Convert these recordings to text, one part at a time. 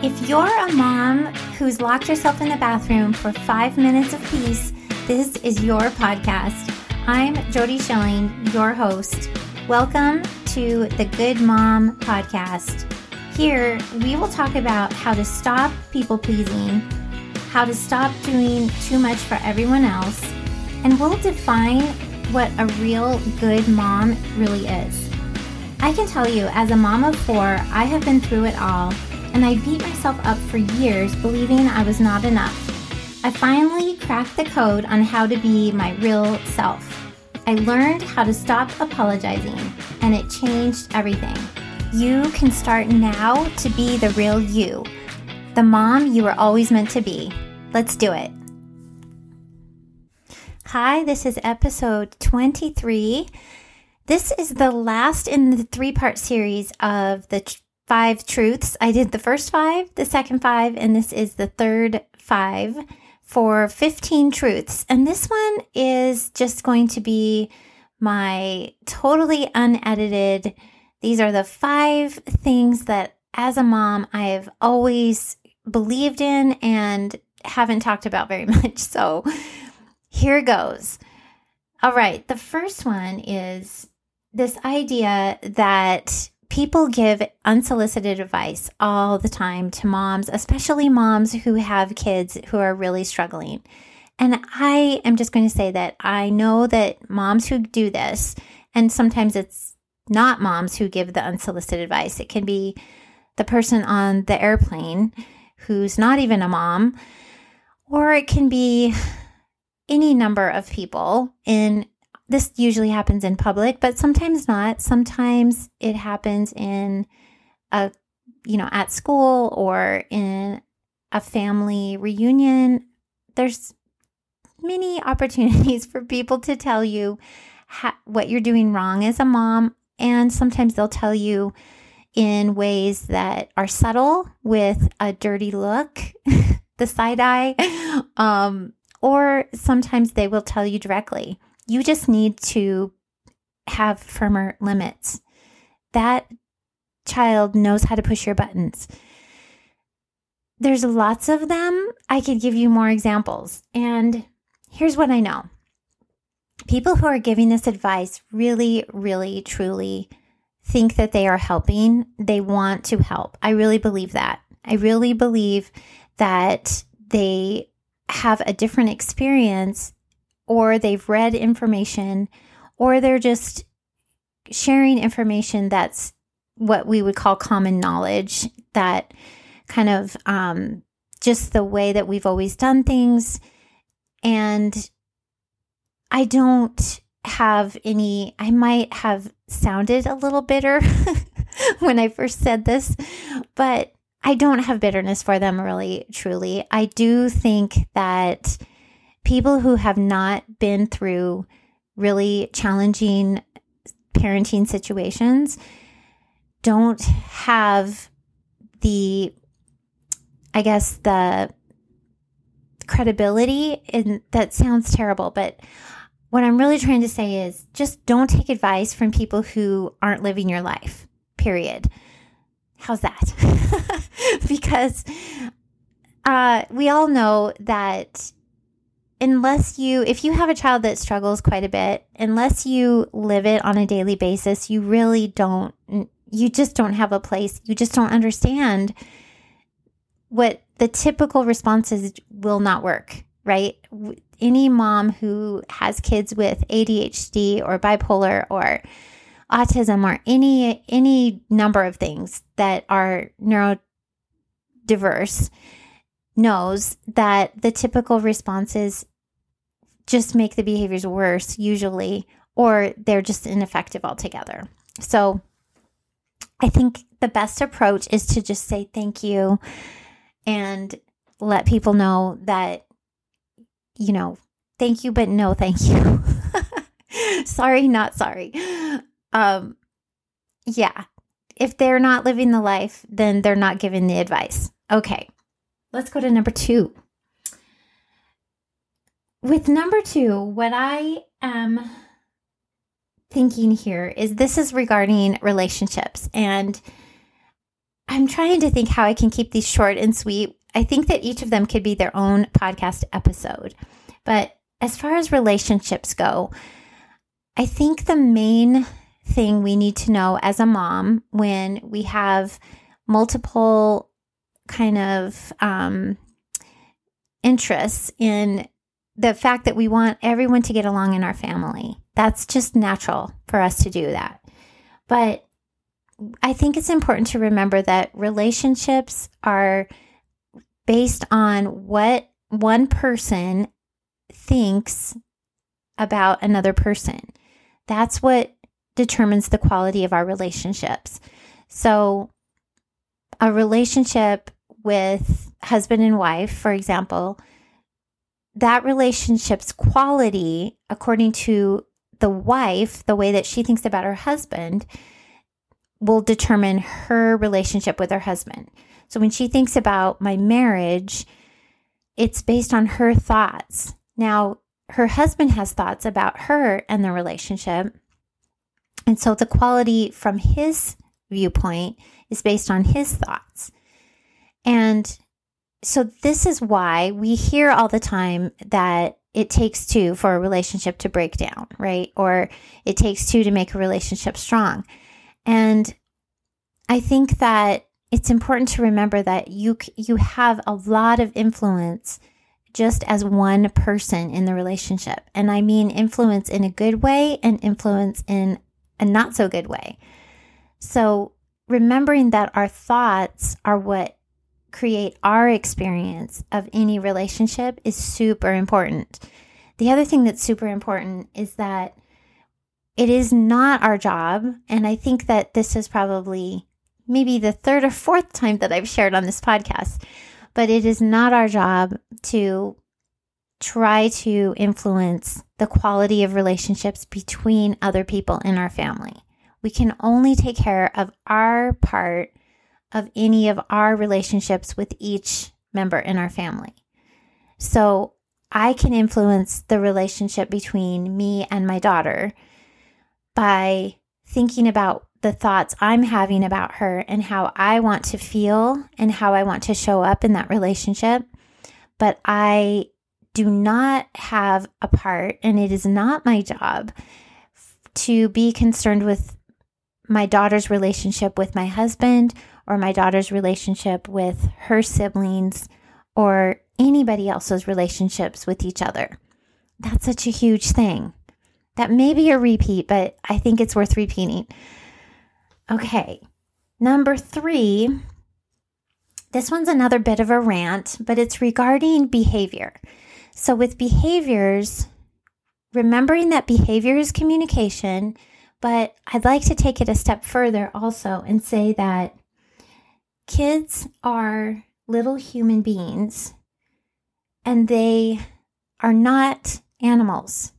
If you're a mom who's locked herself in the bathroom for five minutes of peace, this is your podcast. I'm Jody Schilling, your host. Welcome to the Good Mom Podcast. Here, we will talk about how to stop people pleasing, how to stop doing too much for everyone else, and we'll define what a real good mom really is. I can tell you, as a mom of four, I have been through it all and I beat myself up for years believing I was not enough. I finally cracked the code on how to be my real self. I learned how to stop apologizing, and it changed everything. You can start now to be the real you, the mom you were always meant to be. Let's do it. Hi, this is episode 23. This is the last in the three part series of the five truths. I did the first five, the second five, and this is the third five for 15 truths. And this one is just going to be my totally unedited. These are the five things that as a mom I have always believed in and haven't talked about very much. So here goes. All right. The first one is this idea that people give unsolicited advice all the time to moms, especially moms who have kids who are really struggling. And I am just going to say that I know that moms who do this, and sometimes it's not moms who give the unsolicited advice, it can be the person on the airplane who's not even a mom, or it can be any number of people in this usually happens in public, but sometimes not. Sometimes it happens in a, you know, at school or in a family reunion. There's many opportunities for people to tell you ha- what you're doing wrong as a mom. And sometimes they'll tell you in ways that are subtle with a dirty look, the side eye. Um, or sometimes they will tell you directly you just need to have firmer limits. That child knows how to push your buttons. There's lots of them. I could give you more examples. And here's what I know people who are giving this advice really, really, truly think that they are helping. They want to help. I really believe that. I really believe that they have a different experience or they've read information, or they're just sharing information that's what we would call common knowledge, that kind of um, just the way that we've always done things. And I don't have any, I might have sounded a little bitter when I first said this, but I don't have bitterness for them really, truly. I do think that people who have not been through really challenging parenting situations don't have the i guess the credibility and that sounds terrible but what i'm really trying to say is just don't take advice from people who aren't living your life period. How's that? Because uh, we all know that unless you, if you have a child that struggles quite a bit, unless you live it on a daily basis, you really don't, you just don't have a place. You just don't understand what the typical responses will not work, right? Any mom who has kids with ADHD or bipolar or autism or any any number of things that are neurodiverse knows that the typical responses just make the behaviors worse, usually, or they're just ineffective altogether. So I think the best approach is to just say thank you and let people know that, you know, thank you, but no thank you. sorry, not sorry. Um, yeah. If they're not living the life, then they're not giving the advice. Okay. Let's go to number two. With number two, what I am thinking here is this is regarding relationships. And I'm trying to think how I can keep these short and sweet. I think that each of them could be their own podcast episode. But as far as relationships go, I think the main thing we need to know as a mom when we have multiple kind of um, interests in the fact that we want everyone to get along in our family. That's just natural for us to do that. But I think it's important to remember that relationships are based on what one person thinks about another person. That's what determines the quality of our relationships. So, a relationship with husband and wife, for example, that relationship's quality, according to the wife, the way that she thinks about her husband, will determine her relationship with her husband. So when she thinks about my marriage, it's based on her thoughts. Now, her husband has thoughts about her and the relationship. And so the quality from his viewpoint is based on his thoughts. And so this is why we hear all the time that it takes two for a relationship to break down, right? Or it takes two to make a relationship strong. And I think that it's important to remember that you you have a lot of influence just as one person in the relationship. And I mean influence in a good way and influence in a not so good way. So, remembering that our thoughts are what create our experience of any relationship is super important. The other thing that's super important is that it is not our job. And I think that this is probably maybe the third or fourth time that I've shared on this podcast, but it is not our job to try to influence the quality of relationships between other people in our family. We can only take care of our part of any of our relationships with each member in our family. So I can influence the relationship between me and my daughter by thinking about the thoughts I'm having about her and how I want to feel and how I want to show up in that relationship. But I do not have a part, and it is not my job to be concerned with my daughter's relationship with my husband or my daughter's relationship with her siblings or anybody else's relationships with each other. That's such a huge thing. That may be a repeat, but I think it's worth repeating. Okay, number three. This one's another bit of a rant, but it's regarding behavior. So, with behaviors, remembering that behavior is communication, but I'd like to take it a step further also and say that kids are little human beings and they are not animals.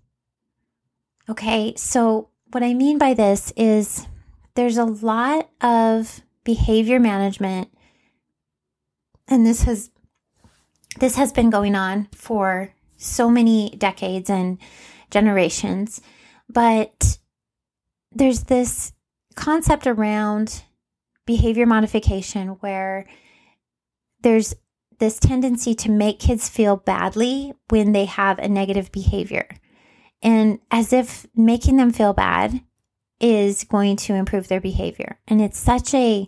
Okay, so what I mean by this is there's a lot of behavior management and this has this has been going on for so many decades and generations but there's this concept around behavior modification where there's this tendency to make kids feel badly when they have a negative behavior and as if making them feel bad is going to improve their behavior. And it's such a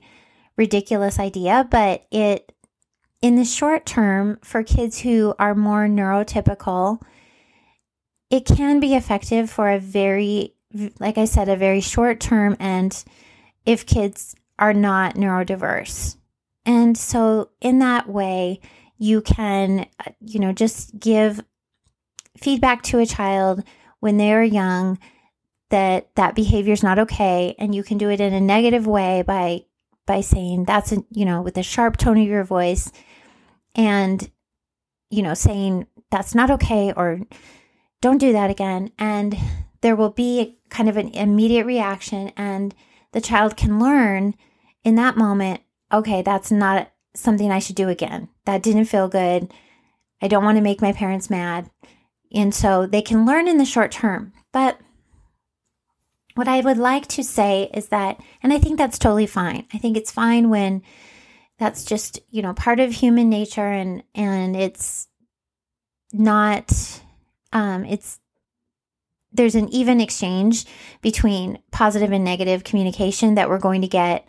ridiculous idea, but it, in the short term, for kids who are more neurotypical, it can be effective for a very, like I said, a very short term and if kids are not neurodiverse. And so, in that way, you can, you know, just give feedback to a child when they are young that that behavior is not okay and you can do it in a negative way by by saying that's a, you know with a sharp tone of your voice and you know saying that's not okay or don't do that again and there will be kind of an immediate reaction and the child can learn in that moment okay that's not something i should do again. That didn't feel good. I don't want to make my parents mad. And so they can learn in the short term. But what I would like to say is that, and I think that's totally fine. I think it's fine when that's just, you know, part of human nature and and it's not um it's there's an even exchange between positive and negative communication that we're going to get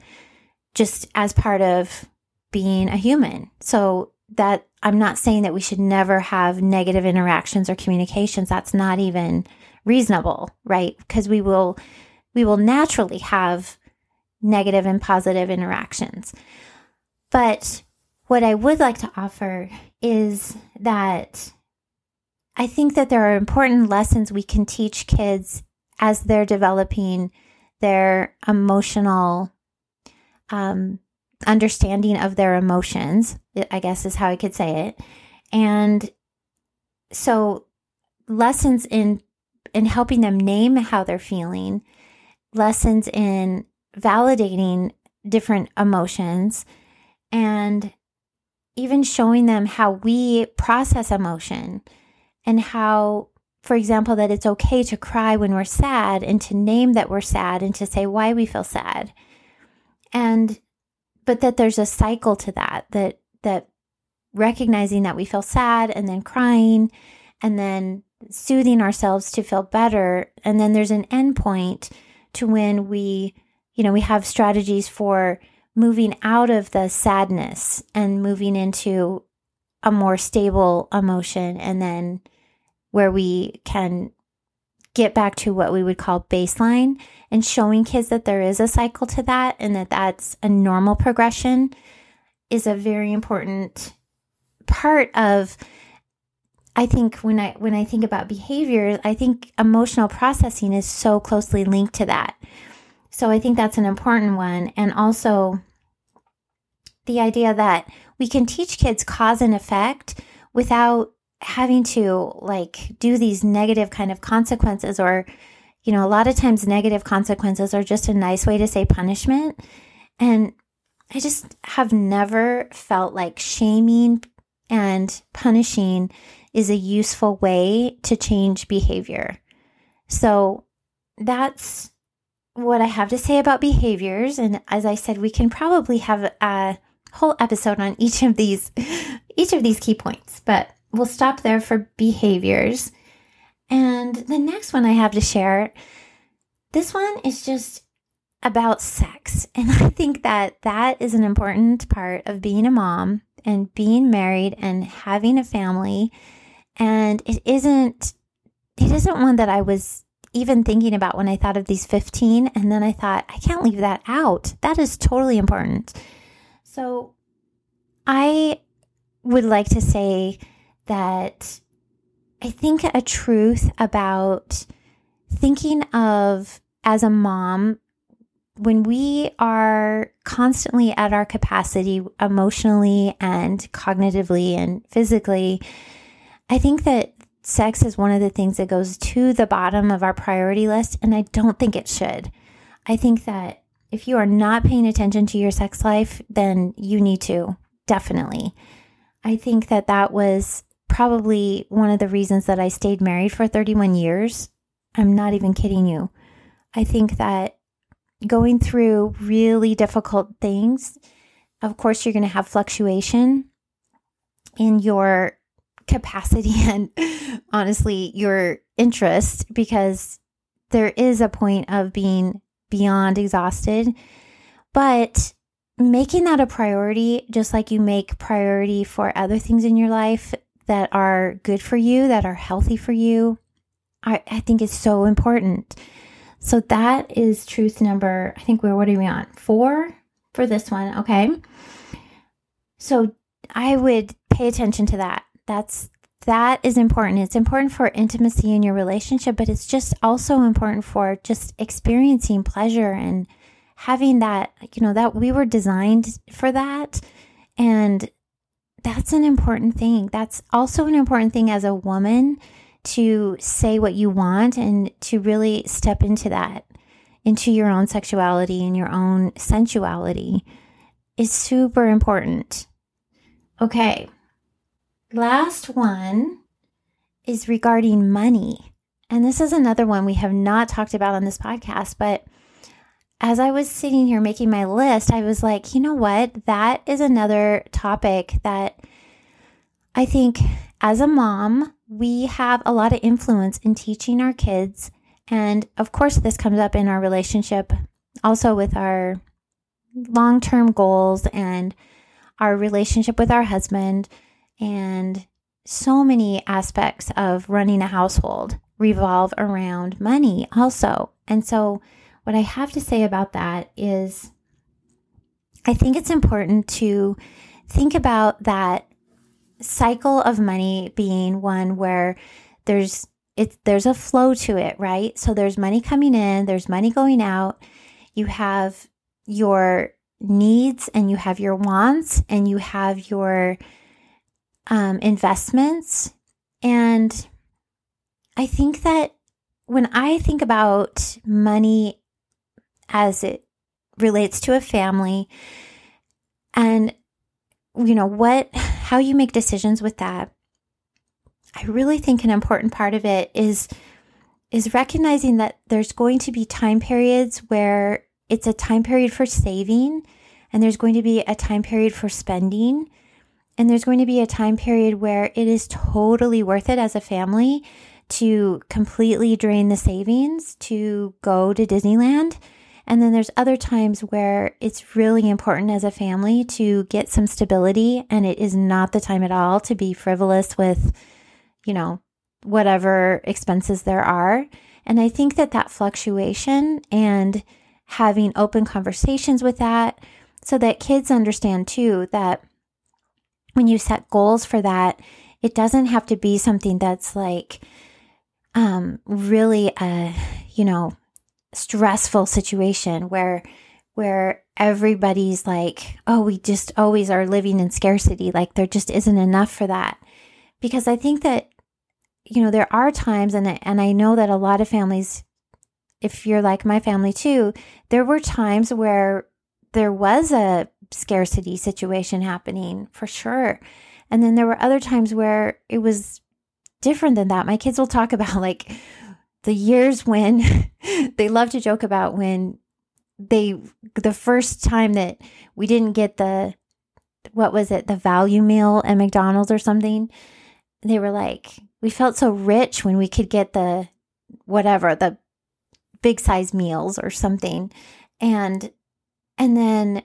just as part of being a human. So that I'm not saying that we should never have negative interactions or communications. That's not even reasonable, right? Because we will we will naturally have negative and positive interactions. But what I would like to offer is that I think that there are important lessons we can teach kids as they're developing their emotional um, understanding of their emotions, I guess is how I could say it. And so lessons in in helping them name how they're feeling, lessons in validating different emotions and even showing them how we process emotion and how for example that it's okay to cry when we're sad and to name that we're sad and to say why we feel sad and but that there's a cycle to that that that recognizing that we feel sad and then crying and then soothing ourselves to feel better. And then there's an end point to when we you know we have strategies for moving out of the sadness and moving into a more stable emotion and then where we can get back to what we would call baseline and showing kids that there is a cycle to that and that that's a normal progression is a very important part of I think when I when I think about behavior, I think emotional processing is so closely linked to that. So I think that's an important one and also the idea that we can teach kids cause and effect without having to like do these negative kind of consequences or you know a lot of times negative consequences are just a nice way to say punishment. And i just have never felt like shaming and punishing is a useful way to change behavior. So that's what i have to say about behaviors. And as i said we can probably have a whole episode on each of these each of these key points but we'll stop there for behaviors. And the next one I have to share, this one is just about sex. And I think that that is an important part of being a mom and being married and having a family. And it isn't it isn't one that I was even thinking about when I thought of these 15 and then I thought I can't leave that out. That is totally important. So I would like to say that I think a truth about thinking of as a mom when we are constantly at our capacity emotionally and cognitively and physically, I think that sex is one of the things that goes to the bottom of our priority list, and I don't think it should. I think that if you are not paying attention to your sex life, then you need to, definitely. I think that that was probably one of the reasons that I stayed married for 31 years. I'm not even kidding you. I think that going through really difficult things, of course, you're going to have fluctuation in your capacity and honestly, your interest because there is a point of being beyond exhausted. But making that a priority, just like you make priority for other things in your life, that are good for you, that are healthy for you, I, I think is so important. So that is truth number, I think we're, what are we on? Four for this one. Okay. So I would pay attention to that. That's, that is important. It's important for intimacy in your relationship, but it's just also important for just experiencing pleasure and having that, you know, that we were designed for that. And that's an important thing. That's also an important thing as a woman to say what you want and to really step into that, into your own sexuality and your own sensuality is super important. Okay. Last one is regarding money. And this is another one we have not talked about on this podcast, but as I was sitting here making my list, I was like, you know what? That is another topic that I think as a mom, we have a lot of influence in teaching our kids. And of course, this comes up in our relationship, also with our long term goals and our relationship with our husband, and so many aspects of running a household revolve around money, also. And so, what I have to say about that is I think it's important to think about that cycle of money being one where there's it's there's a flow to it, right? So there's money coming in, there's money going out. You have your needs and you have your wants and you have your um, investments. And I think that when I think about money as it relates to a family. And you know what how you make decisions with that i really think an important part of it is is recognizing that there's going to be time periods where it's a time period for saving and there's going to be a time period for spending. And there's going to be a time period where it is totally worth it as a family to completely drain the savings to go to Disneyland and then there's other times where it's really important as a family to get some stability, and it is not the time at all to be frivolous with, you know, whatever expenses there are. And I think that that fluctuation and having open conversations with that so that kids understand too that when you set goals for that, it doesn't have to be something that's like um, really a, you know, stressful situation where where everybody's like, oh, we just always are living in scarcity. Like there just isn't enough for that. Because I think that, you know, there are times, and, and I know that a lot of families, if you're like my family too, there were times where there was a scarcity situation happening for sure. And then there were other times where it was different than that. My kids will talk about like, the years when they love to joke about when they the first time that we didn't get the what was it the value meal at McDonald's or something they were like we felt so rich when we could get the whatever the big size meals or something. And and then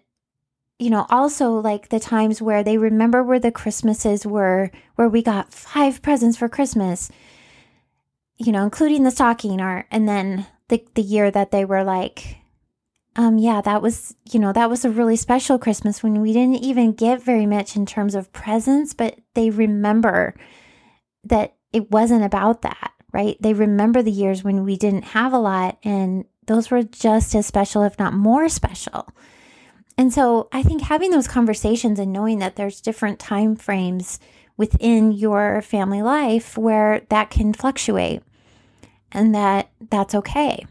you know also like the times where they remember where the christmases were where we got five presents for christmas you know, including the stocking art. And then the, the year that they were like, um, yeah, that was, you know, that was a really special Christmas when we didn't even get very much in terms of presents, but they remember that it wasn't about that, right? They remember the years when we didn't have a lot and those were just as special, if not more special. And so I think having those conversations and knowing that there's different time frames within your family life where that can fluctuate and that that's okay.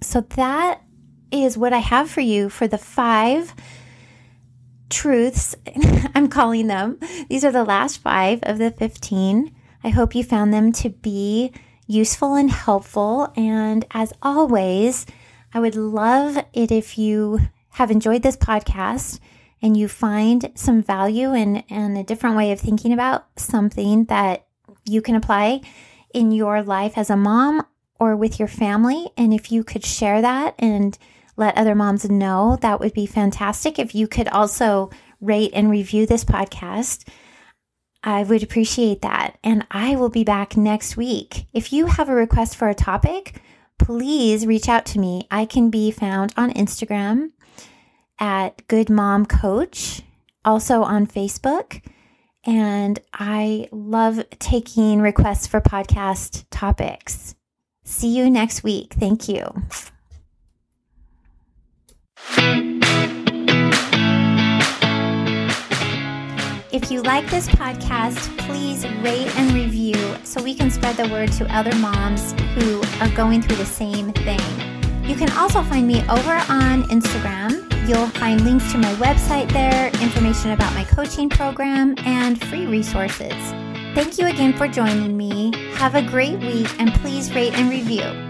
So that is what I have for you for the five truths. I'm calling them. These are the last five of the 15. I hope you found them to be useful and helpful. And as always, I would love it if you have enjoyed this podcast and you find some value and, and a different way of thinking about something that you can apply in your life as a mom or with your family. And if you could share that and let other moms know, that would be fantastic. If you could also rate and review this podcast, I would appreciate that. And I will be back next week. If you have a request for a topic, please reach out to me. I can be found on Instagram at Good Mom Coach, also on Facebook. And I love taking requests for podcast topics. See you next week. Thank you. If you like this podcast, please rate and review so we can spread the word to other moms who are going through the same thing. You can also find me over on Instagram. You'll find links to my website there, information about my coaching program, and free resources. Thank you again for joining me. Have a great week and please rate and review.